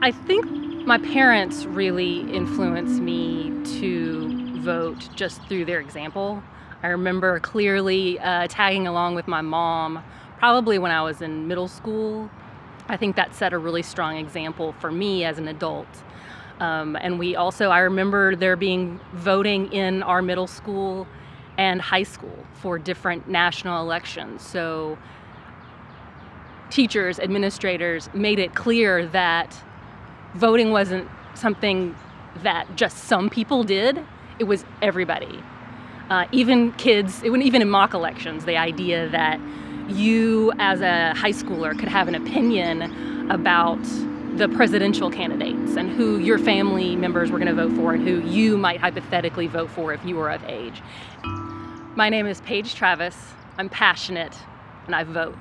I think my parents really influenced me to vote just through their example. I remember clearly uh, tagging along with my mom, probably when I was in middle school. I think that set a really strong example for me as an adult. Um, and we also, I remember there being voting in our middle school and high school for different national elections. So teachers, administrators made it clear that voting wasn't something that just some people did, it was everybody. Uh, even kids, even in mock elections, the idea that you as a high schooler could have an opinion about the presidential candidates and who your family members were going to vote for and who you might hypothetically vote for if you were of age. My name is Paige Travis. I'm passionate and I vote.